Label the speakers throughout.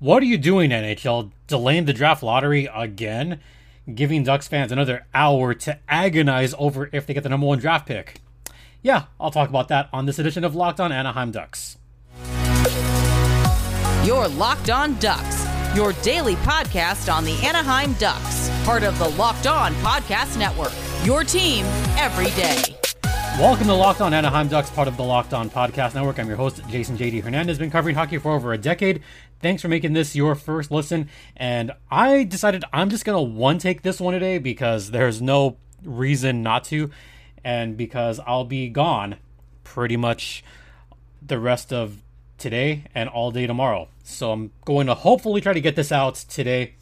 Speaker 1: What are you doing, NHL? Delaying the draft lottery again? Giving Ducks fans another hour to agonize over if they get the number one draft pick? Yeah, I'll talk about that on this edition of Locked On Anaheim Ducks.
Speaker 2: Your Locked On Ducks, your daily podcast on the Anaheim Ducks, part of the Locked On Podcast Network. Your team every day.
Speaker 1: Welcome to Locked On Anaheim Ducks, part of the Locked On Podcast Network. I'm your host, Jason JD Hernandez. Been covering hockey for over a decade. Thanks for making this your first listen. And I decided I'm just gonna one take this one today because there's no reason not to, and because I'll be gone pretty much the rest of today and all day tomorrow. So I'm going to hopefully try to get this out today.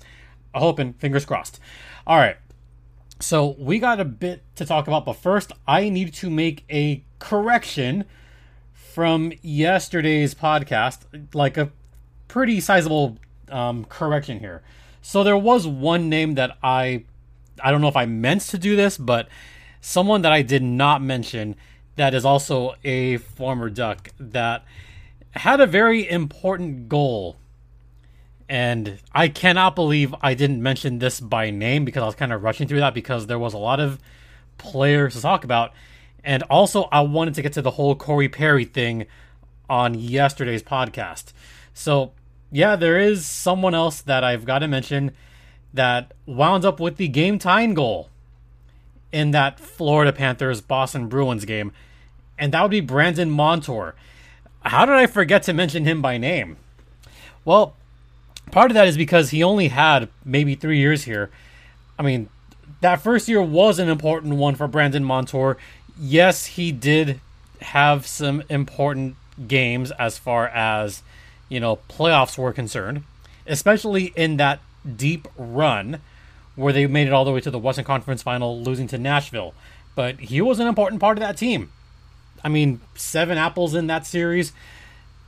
Speaker 1: I hope and fingers crossed. All right. So we got a bit to talk about, but first I need to make a correction from yesterday's podcast, like a pretty sizable um, correction here. So there was one name that I, I don't know if I meant to do this, but someone that I did not mention that is also a former Duck that had a very important goal and I cannot believe I didn't mention this by name because I was kind of rushing through that because there was a lot of players to talk about. And also, I wanted to get to the whole Corey Perry thing on yesterday's podcast. So, yeah, there is someone else that I've got to mention that wound up with the game tying goal in that Florida Panthers Boston Bruins game. And that would be Brandon Montour. How did I forget to mention him by name? Well, part of that is because he only had maybe three years here. I mean, that first year was an important one for Brandon Montour. Yes, he did have some important games as far as, you know, playoffs were concerned, especially in that deep run where they made it all the way to the Western Conference final, losing to Nashville. But he was an important part of that team. I mean, seven apples in that series.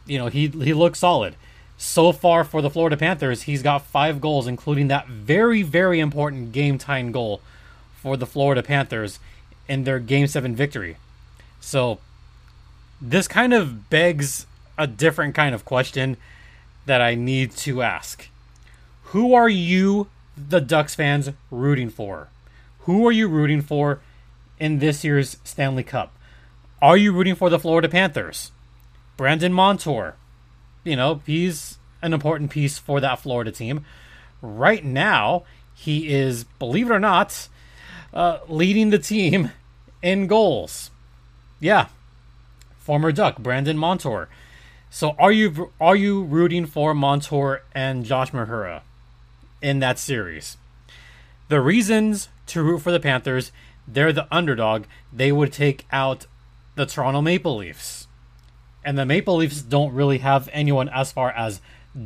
Speaker 1: You know, he he looked solid so far for the Florida Panthers, he's got five goals, including that very, very important game tying goal for the Florida Panthers in their Game 7 victory. So, this kind of begs a different kind of question that I need to ask. Who are you, the Ducks fans, rooting for? Who are you rooting for in this year's Stanley Cup? Are you rooting for the Florida Panthers? Brandon Montour, you know, he's an important piece for that Florida team. Right now, he is, believe it or not, uh, leading the team in goals. Yeah, former Duck Brandon Montour. So are you are you rooting for Montour and Josh Mahura in that series? The reasons to root for the Panthers, they're the underdog. They would take out the Toronto Maple Leafs and the Maple Leafs don't really have anyone as far as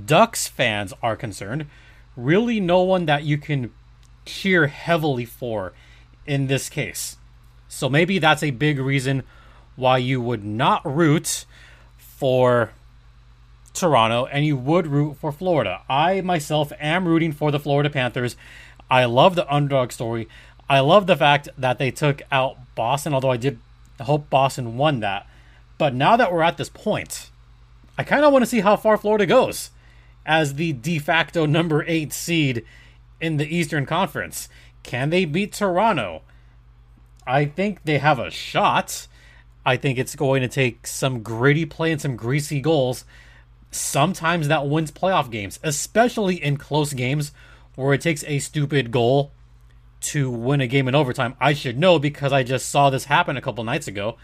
Speaker 1: Ducks fans are concerned. Really, no one that you can cheer heavily for in this case. So maybe that's a big reason why you would not root for Toronto and you would root for Florida. I myself am rooting for the Florida Panthers. I love the underdog story. I love the fact that they took out Boston, although I did hope Boston won that. But now that we're at this point, I kind of want to see how far Florida goes as the de facto number eight seed in the Eastern Conference. Can they beat Toronto? I think they have a shot. I think it's going to take some gritty play and some greasy goals. Sometimes that wins playoff games, especially in close games where it takes a stupid goal to win a game in overtime. I should know because I just saw this happen a couple nights ago.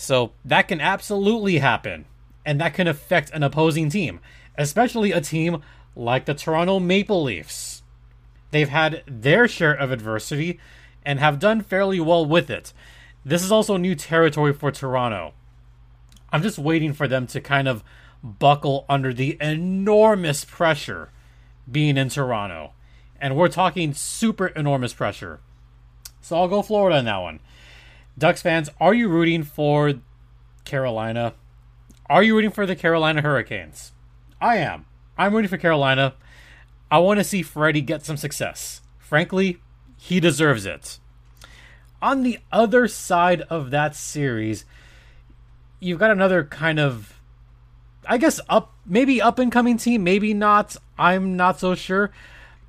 Speaker 1: So that can absolutely happen, and that can affect an opposing team, especially a team like the Toronto Maple Leafs. They've had their share of adversity and have done fairly well with it. This is also new territory for Toronto. I'm just waiting for them to kind of buckle under the enormous pressure being in Toronto. And we're talking super enormous pressure. So I'll go Florida in that one. Ducks fans, are you rooting for Carolina? Are you rooting for the Carolina Hurricanes? I am. I'm rooting for Carolina. I want to see Freddie get some success. Frankly, he deserves it. On the other side of that series, you've got another kind of I guess up maybe up and coming team, maybe not. I'm not so sure,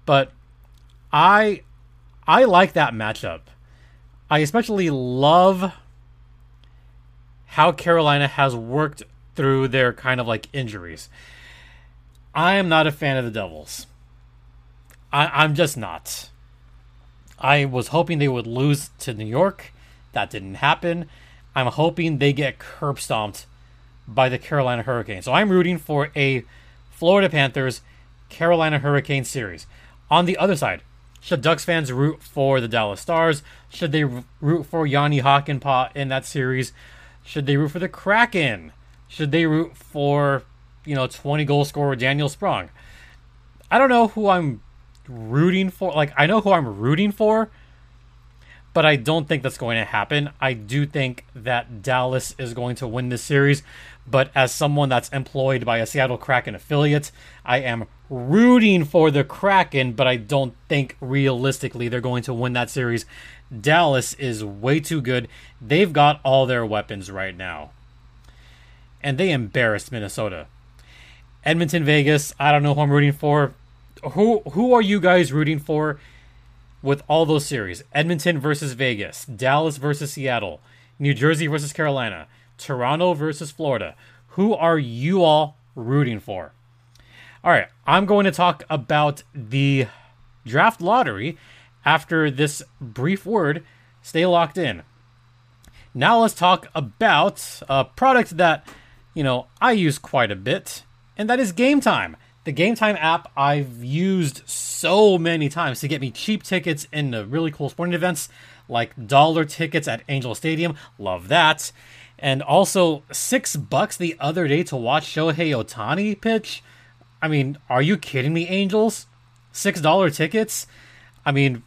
Speaker 1: but I I like that matchup. I especially love how Carolina has worked through their kind of like injuries. I am not a fan of the Devils. I, I'm just not. I was hoping they would lose to New York. That didn't happen. I'm hoping they get curb stomped by the Carolina Hurricanes. So I'm rooting for a Florida Panthers Carolina Hurricane series. On the other side, should Ducks fans root for the Dallas Stars? Should they root for Jani Hakanpää in that series? Should they root for the Kraken? Should they root for, you know, 20 goal scorer Daniel Sprong? I don't know who I'm rooting for. Like, I know who I'm rooting for, but I don't think that's going to happen. I do think that Dallas is going to win this series, but as someone that's employed by a Seattle Kraken affiliate, I am rooting for the Kraken, but I don't think realistically they're going to win that series. Dallas is way too good. They've got all their weapons right now. And they embarrassed Minnesota. Edmonton Vegas, I don't know who I'm rooting for. Who who are you guys rooting for with all those series? Edmonton versus Vegas, Dallas versus Seattle, New Jersey versus Carolina, Toronto versus Florida. Who are you all rooting for? All right, I'm going to talk about the draft lottery after this brief word. Stay locked in. Now let's talk about a product that, you know, I use quite a bit, and that is Gametime. The Gametime app I've used so many times to get me cheap tickets in the really cool sporting events like dollar tickets at Angel Stadium. Love that. And also six bucks the other day to watch Shohei Ohtani pitch. I mean, are you kidding me, Angels? Six dollar tickets? I mean,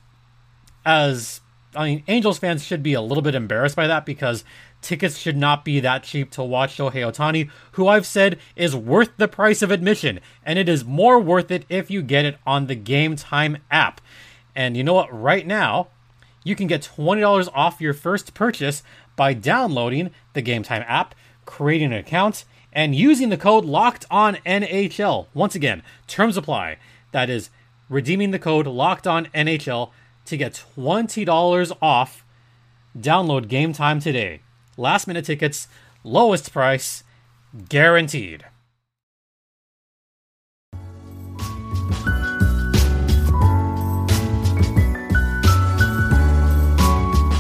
Speaker 1: as I mean, Angels fans should be a little bit embarrassed by that because tickets should not be that cheap to watch Shohei Ohtani, who I've said is worth the price of admission, and it is more worth it if you get it on the Gametime app. And you know what? Right now, you can get $20 off your first purchase by downloading the Gametime app, creating an account, and using the code Locked On NHL. Once again, terms apply. That is redeeming the code Locked On NHL to get $20 off. Download Gametime today. Last minute tickets, lowest price, guaranteed.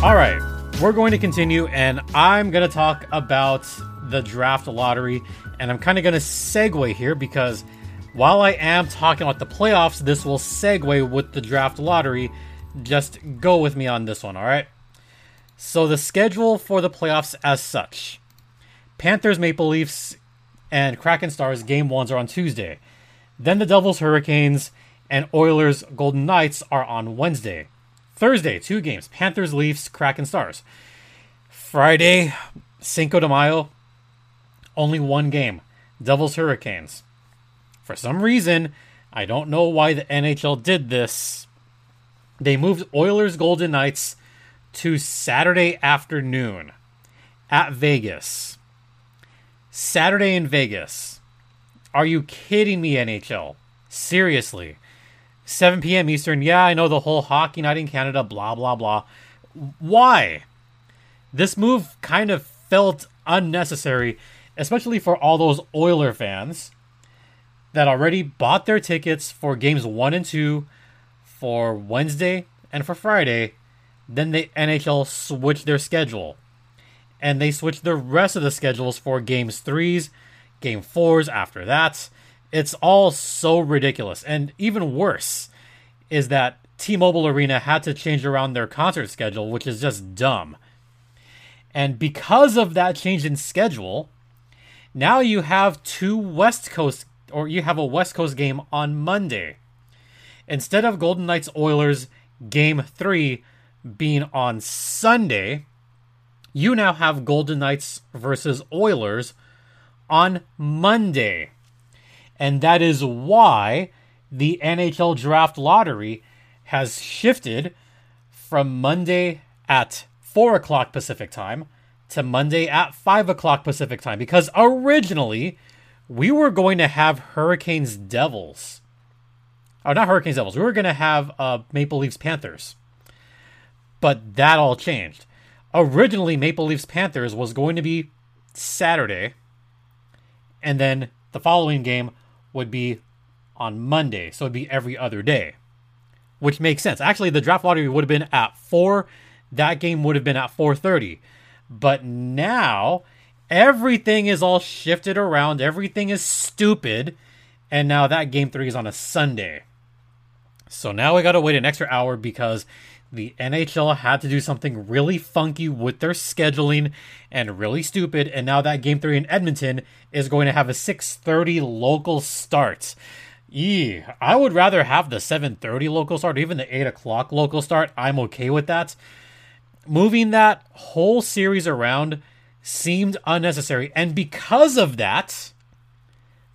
Speaker 1: All right, we're going to continue, and I'm going to talk about the draft lottery. And I'm kind of going to segue here because while I am talking about the playoffs, this will segue with the draft lottery. Just go with me on this one, all right? So, the schedule for the playoffs as such Panthers, Maple Leafs, and Kraken Stars game ones are on Tuesday. Then the Devils, Hurricanes, and Oilers, Golden Knights are on Wednesday. Thursday, two games Panthers, Leafs, Kraken Stars. Friday, Cinco de Mayo, only one game Devils, Hurricanes. For some reason, I don't know why the NHL did this. They moved Oilers, Golden Knights to Saturday afternoon at Vegas. Saturday in Vegas. Are you kidding me, NHL? Seriously. 7 p.m. Eastern. Yeah, I know the whole hockey night in Canada, blah, blah, blah. Why? This move kind of felt unnecessary, especially for all those Oiler fans that already bought their tickets for games one and two for Wednesday and for Friday. Then the NHL switched their schedule. And they switched the rest of the schedules for games threes, game fours after that. It's all so ridiculous. And even worse is that T Mobile Arena had to change around their concert schedule, which is just dumb. And because of that change in schedule, now you have two West Coast, or you have a West Coast game on Monday. Instead of Golden Knights Oilers game three being on Sunday, you now have Golden Knights versus Oilers on Monday. And that is why the NHL draft lottery has shifted from Monday at 4 o'clock Pacific time to Monday at 5 o'clock Pacific time. Because originally, we were going to have Hurricanes Devils. Oh, not Hurricanes Devils. We were going to have uh, Maple Leafs Panthers. But that all changed. Originally, Maple Leafs Panthers was going to be Saturday, and then the following game would be on Monday, so it'd be every other day, which makes sense. Actually, the draft lottery would have been at four. That game would have been at four thirty, but now everything is all shifted around. Everything is stupid, and now that game three is on a Sunday. So now we got to wait an extra hour because the NHL had to do something really funky with their scheduling and really stupid. And now that game three in Edmonton is going to have a 6:30 local start. Eee, I would rather have the 7:30 local start, even the 8 o'clock local start. I'm okay with that. Moving that whole series around seemed unnecessary, and because of that,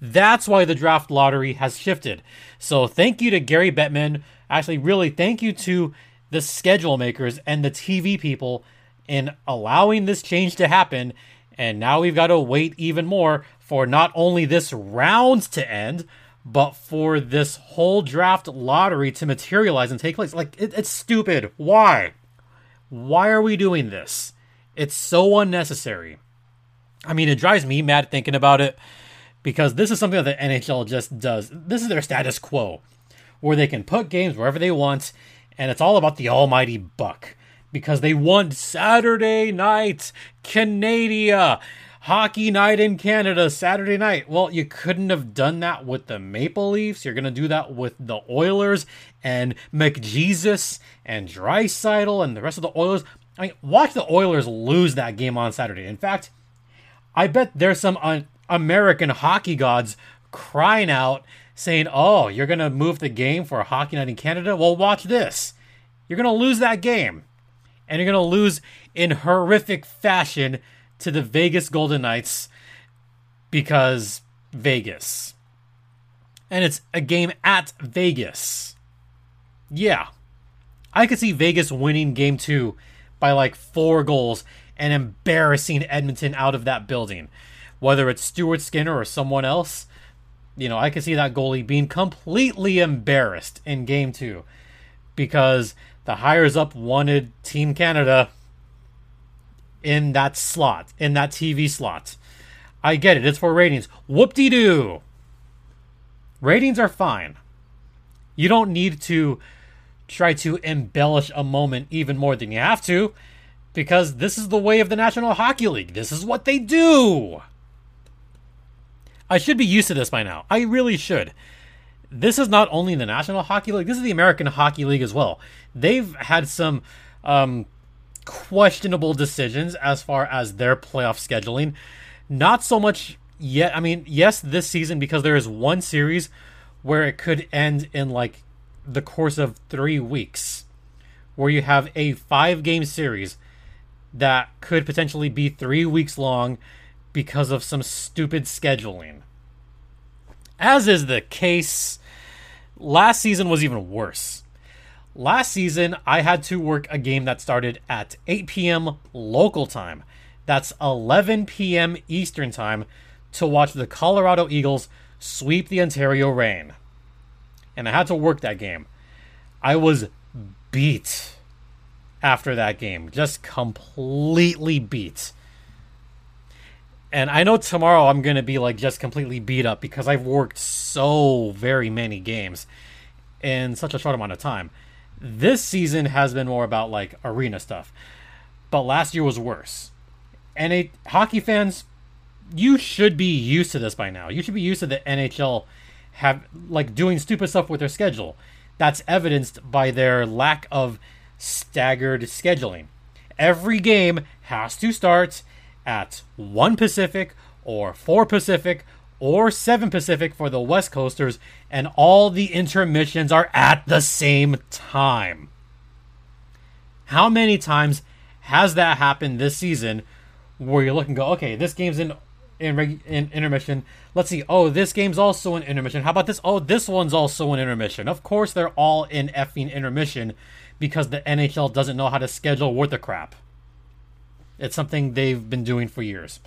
Speaker 1: that's why the draft lottery has shifted. So thank you to Gary Bettman. Actually, really, thank you to the schedule makers and the TV people in allowing this change to happen. And now we've got to wait even more for not only this round to end, but for this whole draft lottery to materialize and take place. Like, it, it's stupid. Why? Why are we doing this? It's so unnecessary. I mean, it drives me mad thinking about it because this is something that the NHL just does. This is their status quo, where they can put games wherever they want, and it's all about the almighty buck because they want Saturday night, Canada, hockey night in Canada, Saturday night. Well, you couldn't have done that with the Maple Leafs. You're going to do that with the Oilers and McJesus and Draisaitl and the rest of the Oilers. I mean, watch the Oilers lose that game on Saturday. In fact, I bet there's some un- American hockey gods crying out saying, "Oh, you're going to move the game for hockey night in Canada? Well, watch this. You're going to lose that game. And you're going to lose in horrific fashion to the Vegas Golden Knights because Vegas. And it's a game at Vegas. Yeah. I could see Vegas winning game 2 by like 4 goals and embarrassing Edmonton out of that building whether it's Stuart Skinner or someone else, you know, I can see that goalie being completely embarrassed in game two because the hires up wanted Team Canada in that slot, in that TV slot. I get it, it's for ratings. Whoop de doo. Ratings are fine. You don't need to try to embellish a moment even more than you have to because this is the way of the National Hockey League. This is what they do. I should be used to this by now. I really should. This is not only the National Hockey League, this is the American Hockey League as well. They've had some um, questionable decisions as far as their playoff scheduling. Not so much yet. I mean, yes, this season, because there is one series where it could end in like the course of three weeks, where you have a five game series that could potentially be three weeks long because of some stupid scheduling. As is the case, last season was even worse. Last season, I had to work a game that started at 8 p.m. local time. That's 11 p.m. Eastern time to watch the Colorado Eagles sweep the Ontario Reign. And I had to work that game. I was beat after that game, just completely beat. And I know tomorrow I'm to be like just completely beat up because I've worked so very many games in such a short amount of time. This season has been more about like arena stuff. But last year was worse. And a, hockey fans, you should be used to this by now. You should be used to the NHL have like doing stupid stuff with their schedule. That's evidenced by their lack of staggered scheduling. Every game has to start at 1 Pacific or 4 Pacific or 7 Pacific for the West Coasters, and all the intermissions are at the same time. How many times has that happened this season where you look and go, okay, this game's in in, in intermission. Let's see. Oh, this game's also in intermission. How about this? Oh, this one's also in intermission. Of course, they're all in effing intermission because the NHL doesn't know how to schedule worth the crap. It's something they've been doing for years.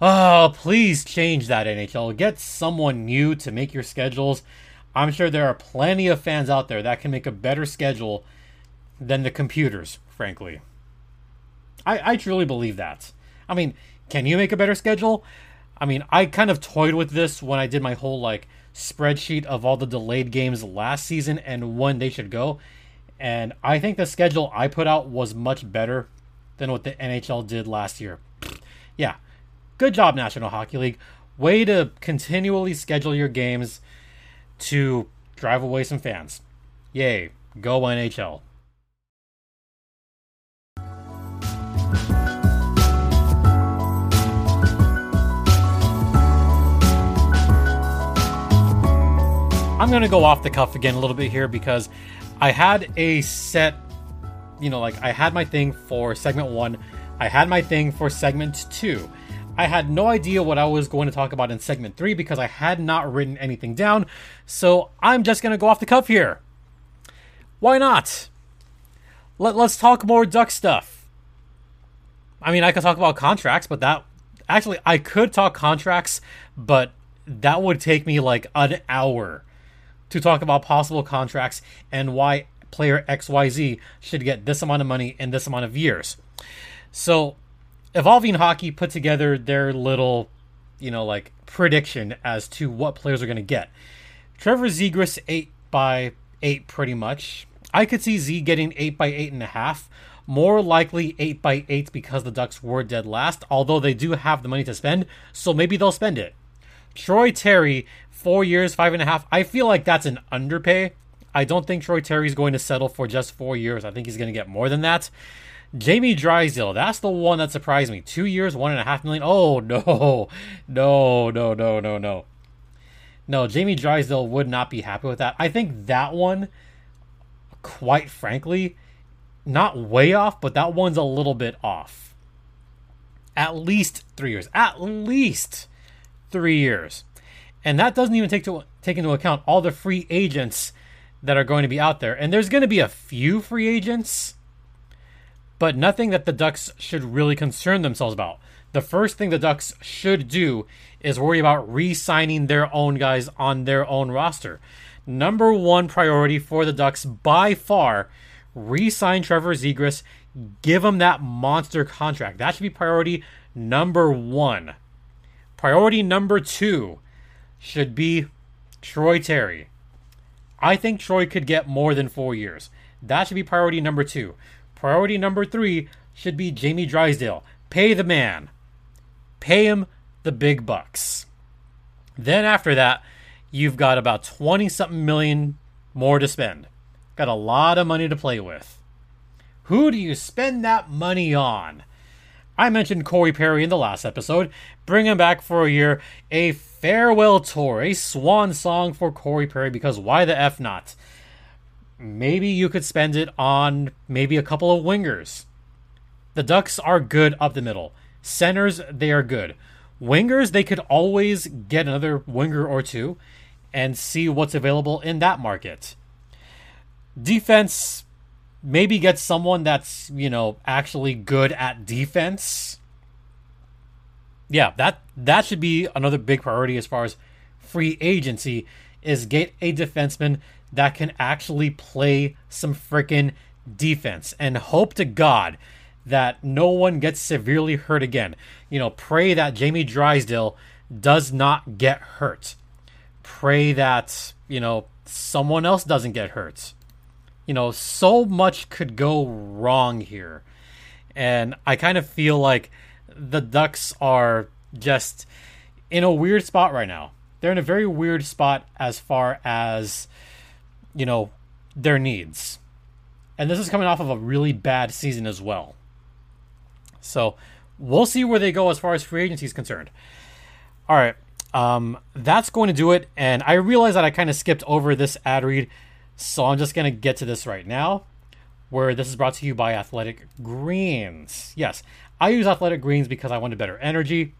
Speaker 1: Oh, please change that NHL. Get someone new to make your schedules. I'm sure there are plenty of fans out there that can make a better schedule than the computers, frankly. I, I truly believe that. I mean, can you make a better schedule? I mean, I kind of toyed with this when I did my whole like spreadsheet of all the delayed games last season and when they should go. And I think the schedule I put out was much better than what the NHL did last year. Yeah, Good job, National Hockey League. Way to continually schedule your games to drive away some fans. Yay. Go NHL. I'm going to go off the cuff again a little bit here because I had a set, you know, like I had my thing for segment one, I had my thing for segment two. I had no idea what I was going to talk about in segment three because I had not written anything down. So I'm just going to go off the cuff here. Why not? Let, let's talk more Duck stuff. I mean, I could talk about contracts, but that actually, I could talk contracts, but that would take me like an hour to talk about possible contracts and why player XYZ should get this amount of money in this amount of years. So Evolving Hockey put together their little, you know, like prediction as to what players are going to get. Trevor Zegras eight by eight, pretty much. I could see Z getting eight by eight and a half. More likely eight by eight because the Ducks were dead last, although they do have the money to spend, so maybe they'll spend it. Troy Terry, four years, five and a half. I feel like that's an underpay. I don't think Troy Terry's going to settle for just four years. I think he's going to get more than that. Jamie Drysdale, that's the one that surprised me. Two years, one and a half million. Oh no, no, no, no, no, no. No, Jamie Drysdale would not be happy with that. I think that one, quite frankly, not way off, but that one's a little bit off. At least three years. At least three years. And that doesn't even take to take into account all the free agents that are going to be out there. And there's going to be a few free agents but nothing that the Ducks should really concern themselves about. The first thing the Ducks should do is worry about re signing their own guys on their own roster. Number one priority for the Ducks by far re sign Trevor Zegras, give him that monster contract. That should be priority number one. Priority number two should be Troy Terry. I think Troy could get more than four years. That should be priority number two. Priority number three should be Jamie Drysdale. Pay the man. Pay him the big bucks. Then after that, you've got about 20 something million more to spend. Got a lot of money to play with. Who do you spend that money on? I mentioned Corey Perry in the last episode. Bring him back for a year. A farewell tour, a swan song for Corey Perry because why the F not? maybe you could spend it on maybe a couple of wingers. The Ducks are good up the middle. Centers, they are good. Wingers, they could always get another winger or two and see what's available in that market. Defense, maybe get someone that's, you know, actually good at defense. Yeah, that that should be another big priority as far as free agency is get a defenseman that can actually play some freaking defense and hope to God that no one gets severely hurt again. You know, pray that Jamie Drysdale does not get hurt. Pray that, you know, someone else doesn't get hurt. You know, so much could go wrong here. And I kind of feel like the Ducks are just in a weird spot right now. They're in a very weird spot as far as you know, their needs. And this is coming off of a really bad season as well. So we'll see where they go as far as free agency is concerned. All right. Um, that's going to do it. And I realize that I kind of skipped over this ad read. So I'm just going to get to this right now, where this is brought to you by Athletic Greens. Yes, I use Athletic Greens because I wanted better energy.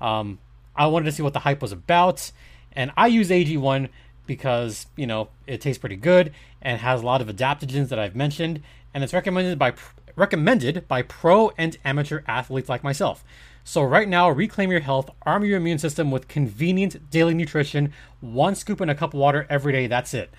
Speaker 1: Um, I wanted to see what the hype was about. And I use AG1 because you know it tastes pretty good and has a lot of adaptogens that I've mentioned, and it's recommended by recommended by pro and amateur athletes like myself. So, right now, reclaim your health, arm your immune system with convenient daily nutrition, one scoop in a cup of water every day. That's it.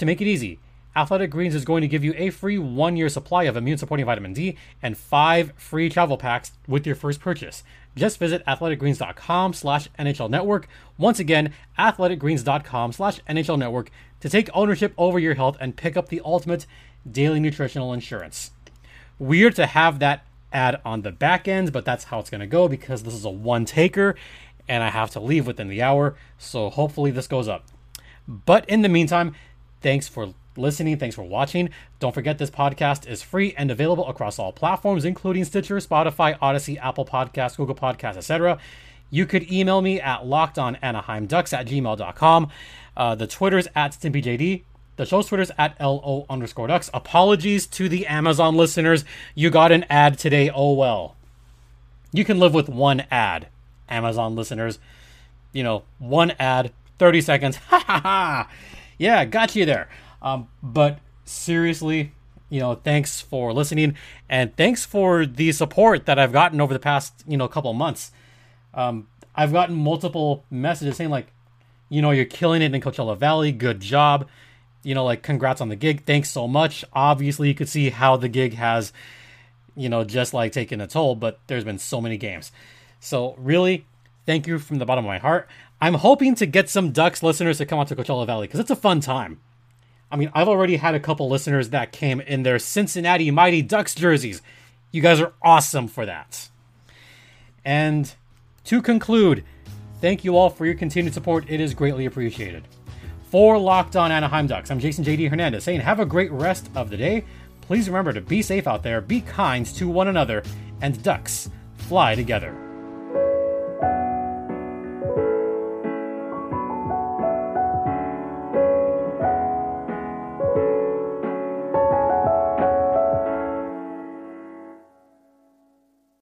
Speaker 1: To make it easy, Athletic Greens is going to give you a free one year supply of immune supporting vitamin D and five free travel packs with your first purchase. Just visit athleticgreens.com slash NHL Network. Once again, athleticgreens.com slash NHL Network to take ownership over your health and pick up the ultimate daily nutritional insurance. Weird to have that ad on the back end, but that's how it's going to go because this is a one taker and I have to leave within the hour. So hopefully this goes up. But in the meantime, thanks for listening. Thanks for watching. Don't forget this podcast is free and available across all platforms, including Stitcher, Spotify, Odyssey, Apple Podcasts, Google Podcasts, etc. You could email me at lockedonanaheimducks at gmail.com. Uh, the Twitter's at StimpyJD. The show's Twitter's at LO underscore ducks. Apologies to the Amazon listeners. You got an ad today. Oh well. You can live with one ad, Amazon listeners. You know, one ad, 30 seconds. Ha ha ha. Yeah, got you there. Um, but seriously, you know, thanks for listening and thanks for the support that I've gotten over the past, you know, couple months. Um, I've gotten multiple messages saying like, you know, you're killing it in Coachella Valley. Good job. You know, like congrats on the gig. Thanks so much. Obviously, you could see how the gig has, you know, just like taken a toll, but there's been so many games. So really, thank you from the bottom of my heart. I'm hoping to get some Ducks listeners to come out to Coachella Valley because it's a fun time. I mean, I've already had a couple listeners that came in their Cincinnati Mighty Ducks jerseys. You guys are awesome for that. And to conclude, thank you all for your continued support. It is greatly appreciated. For Locked On Anaheim Ducks, I'm Jason JD Hernandez saying have a great rest of the day. Please remember to be safe out there, be kind to one another, and ducks fly together.